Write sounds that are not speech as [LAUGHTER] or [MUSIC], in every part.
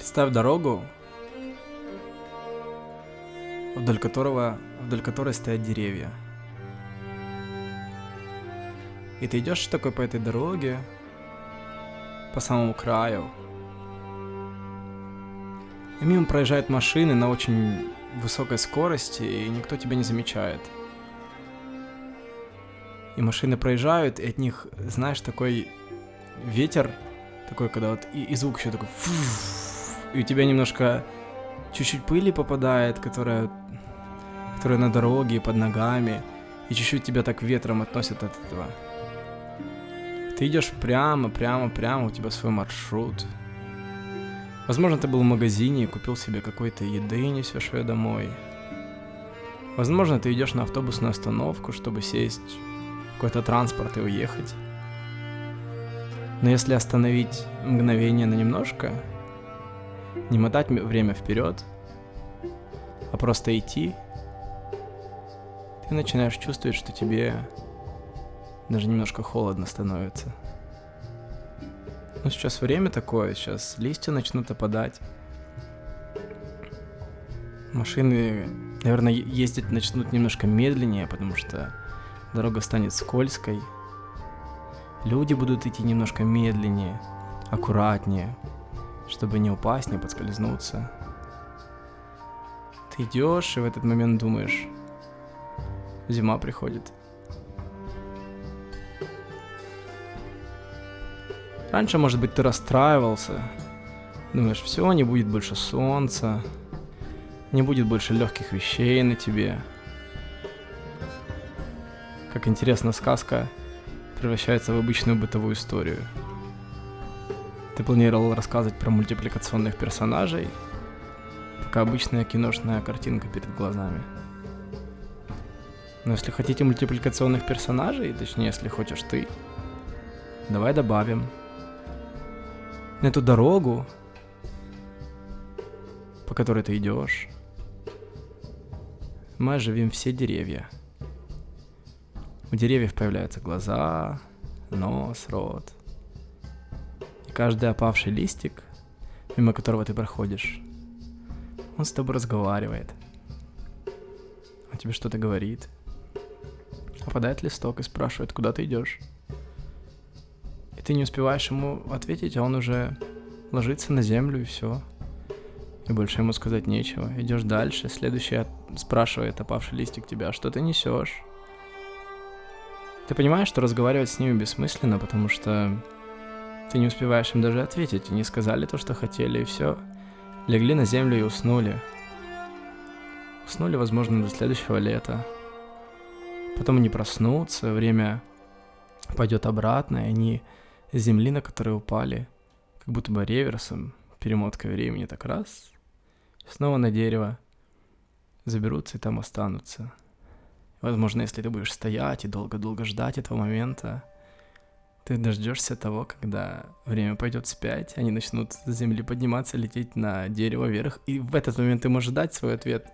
Представь дорогу, вдоль которого, вдоль которой стоят деревья. И ты идешь такой по этой дороге, по самому краю. И мимо проезжают машины на очень высокой скорости, и никто тебя не замечает. И машины проезжают, и от них, знаешь, такой ветер, такой, когда вот и, и звук еще такой, и у тебя немножко чуть-чуть пыли попадает, которая, которая на дороге под ногами, и чуть-чуть тебя так ветром относят от этого. Ты идешь прямо, прямо, прямо, у тебя свой маршрут. Возможно, ты был в магазине и купил себе какой-то еды несешь ее домой. Возможно, ты идешь на автобусную остановку, чтобы сесть в какой-то транспорт и уехать. Но если остановить мгновение на немножко, не мотать время вперед, а просто идти, ты начинаешь чувствовать, что тебе даже немножко холодно становится. Ну, сейчас время такое, сейчас листья начнут опадать. Машины, наверное, ездить начнут немножко медленнее, потому что дорога станет скользкой. Люди будут идти немножко медленнее, аккуратнее, чтобы не упасть, не подскользнуться. Ты идешь и в этот момент думаешь, зима приходит. Раньше, может быть, ты расстраивался. Думаешь, все, не будет больше солнца, не будет больше легких вещей на тебе. Как интересно, сказка превращается в обычную бытовую историю. Ты планировал рассказывать про мультипликационных персонажей, пока обычная киношная картинка перед глазами. Но если хотите мультипликационных персонажей, точнее, если хочешь ты, давай добавим – на эту дорогу, по которой ты идешь, мы оживим все деревья. У деревьев появляются глаза, нос, рот. Каждый опавший листик, мимо которого ты проходишь, он с тобой разговаривает. Он тебе что-то говорит. Опадает листок и спрашивает, куда ты идешь и ты не успеваешь ему ответить, а он уже ложится на землю и все. И больше ему сказать нечего. Идешь дальше, следующий спрашивает опавший листик тебя, «А что ты несешь? Ты понимаешь, что разговаривать с ними бессмысленно, потому что ты не успеваешь им даже ответить. Они сказали то, что хотели, и все. Легли на землю и уснули. Уснули, возможно, до следующего лета. Потом они проснутся, время пойдет обратно, и они земли, на которые упали, как будто бы реверсом, перемоткой времени так раз, снова на дерево, заберутся и там останутся. Возможно, если ты будешь стоять и долго-долго ждать этого момента, ты дождешься того, когда время пойдет вспять, они начнут с земли подниматься, лететь на дерево вверх, и в этот момент ты можешь дать свой ответ.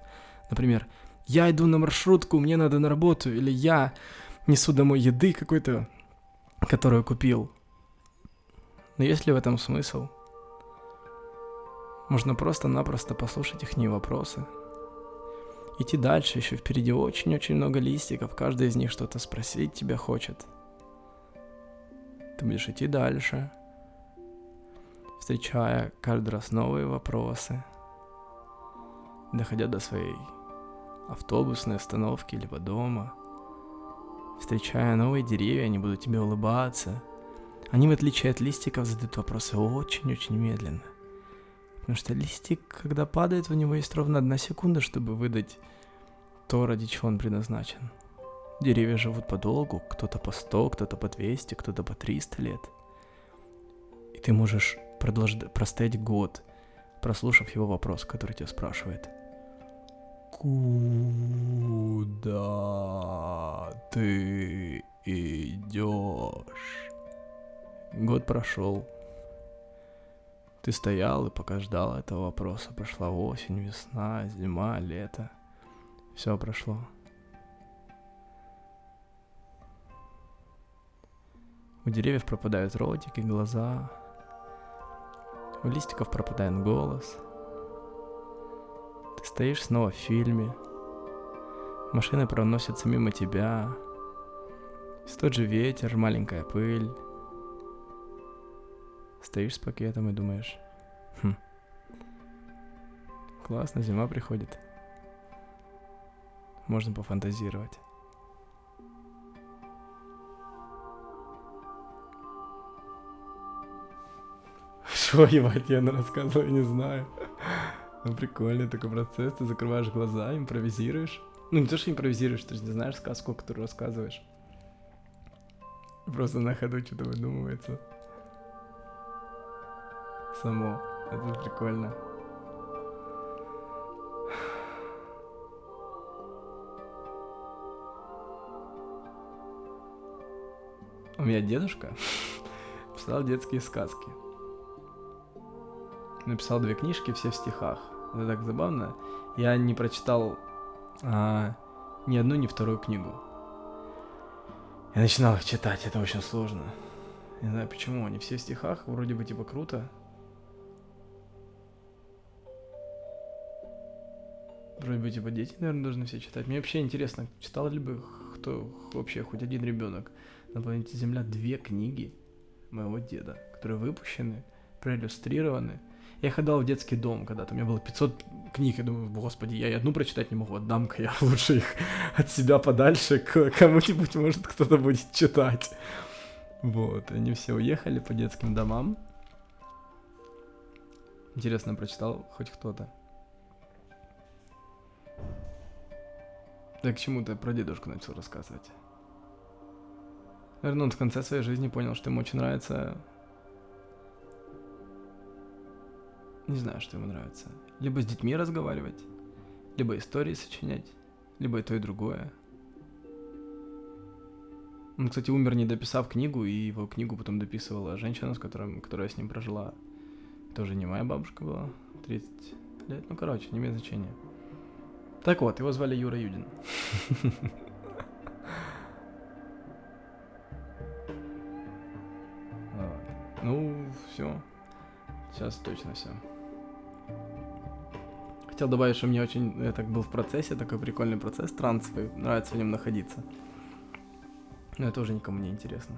Например, я иду на маршрутку, мне надо на работу, или я несу домой еды какой-то, которую купил. Но есть ли в этом смысл? Можно просто-напросто послушать их вопросы. Идти дальше, еще впереди очень-очень много листиков, каждый из них что-то спросить тебя хочет. Ты будешь идти дальше, встречая каждый раз новые вопросы, доходя до своей автобусной остановки либо дома, встречая новые деревья, они будут тебе улыбаться – они, в отличие от листиков, задают вопросы очень-очень медленно. Потому что листик, когда падает, у него есть ровно одна секунда, чтобы выдать то, ради чего он предназначен. Деревья живут подолгу, кто-то по 100, кто-то по 200, кто-то по 300 лет. И ты можешь продолж... простоять год, прослушав его вопрос, который тебя спрашивает. Куда ты идешь? Год прошел. Ты стоял и пока ждал этого вопроса. Прошла осень, весна, зима, лето. Все прошло. У деревьев пропадают ротики, глаза. У листиков пропадает голос. Ты стоишь снова в фильме. Машины проносятся мимо тебя. С тот же ветер, маленькая пыль. Стоишь с пакетом и думаешь, хм, классно, зима приходит. Можно пофантазировать. Что, [LAUGHS] ебать, я рассказывал, я не знаю. Ну, прикольный такой процесс, ты закрываешь глаза, импровизируешь. Ну, не то, что импровизируешь, ты же не знаешь сказку, которую рассказываешь. Просто на ходу что-то выдумывается. Само. Это прикольно. У меня дедушка [LAUGHS] писал детские сказки. Написал две книжки, все в стихах. Это так забавно. Я не прочитал а, ни одну, ни вторую книгу. Я начинал их читать, это очень сложно. Не знаю почему, они все в стихах, вроде бы типа круто. Вроде бы типа дети, наверное, должны все читать. Мне вообще интересно, читал ли бы кто вообще хоть один ребенок на планете Земля две книги моего деда, которые выпущены, проиллюстрированы, я их отдал в детский дом когда-то, у меня было 500 книг, я думаю, господи, я и одну прочитать не могу, отдам-ка я лучше их от себя подальше, к кому-нибудь, может, кто-то будет читать. Вот, они все уехали по детским домам. Интересно, прочитал хоть кто-то. Да к чему ты про дедушку начал рассказывать? Наверное, он в конце своей жизни понял, что ему очень нравится Не знаю, что ему нравится. Либо с детьми разговаривать, либо истории сочинять, либо и то, и другое. Он, кстати, умер, не дописав книгу, и его книгу потом дописывала женщина, с которой, которая с ним прожила. Тоже не моя бабушка была, 30 лет. Ну, короче, не имеет значения. Так вот, его звали Юра Юдин. [LAUGHS] Ну, все. Сейчас точно все. Хотел добавить, что мне очень, я так был в процессе, такой прикольный процесс трансовый, нравится в нем находиться. Но это уже никому не интересно.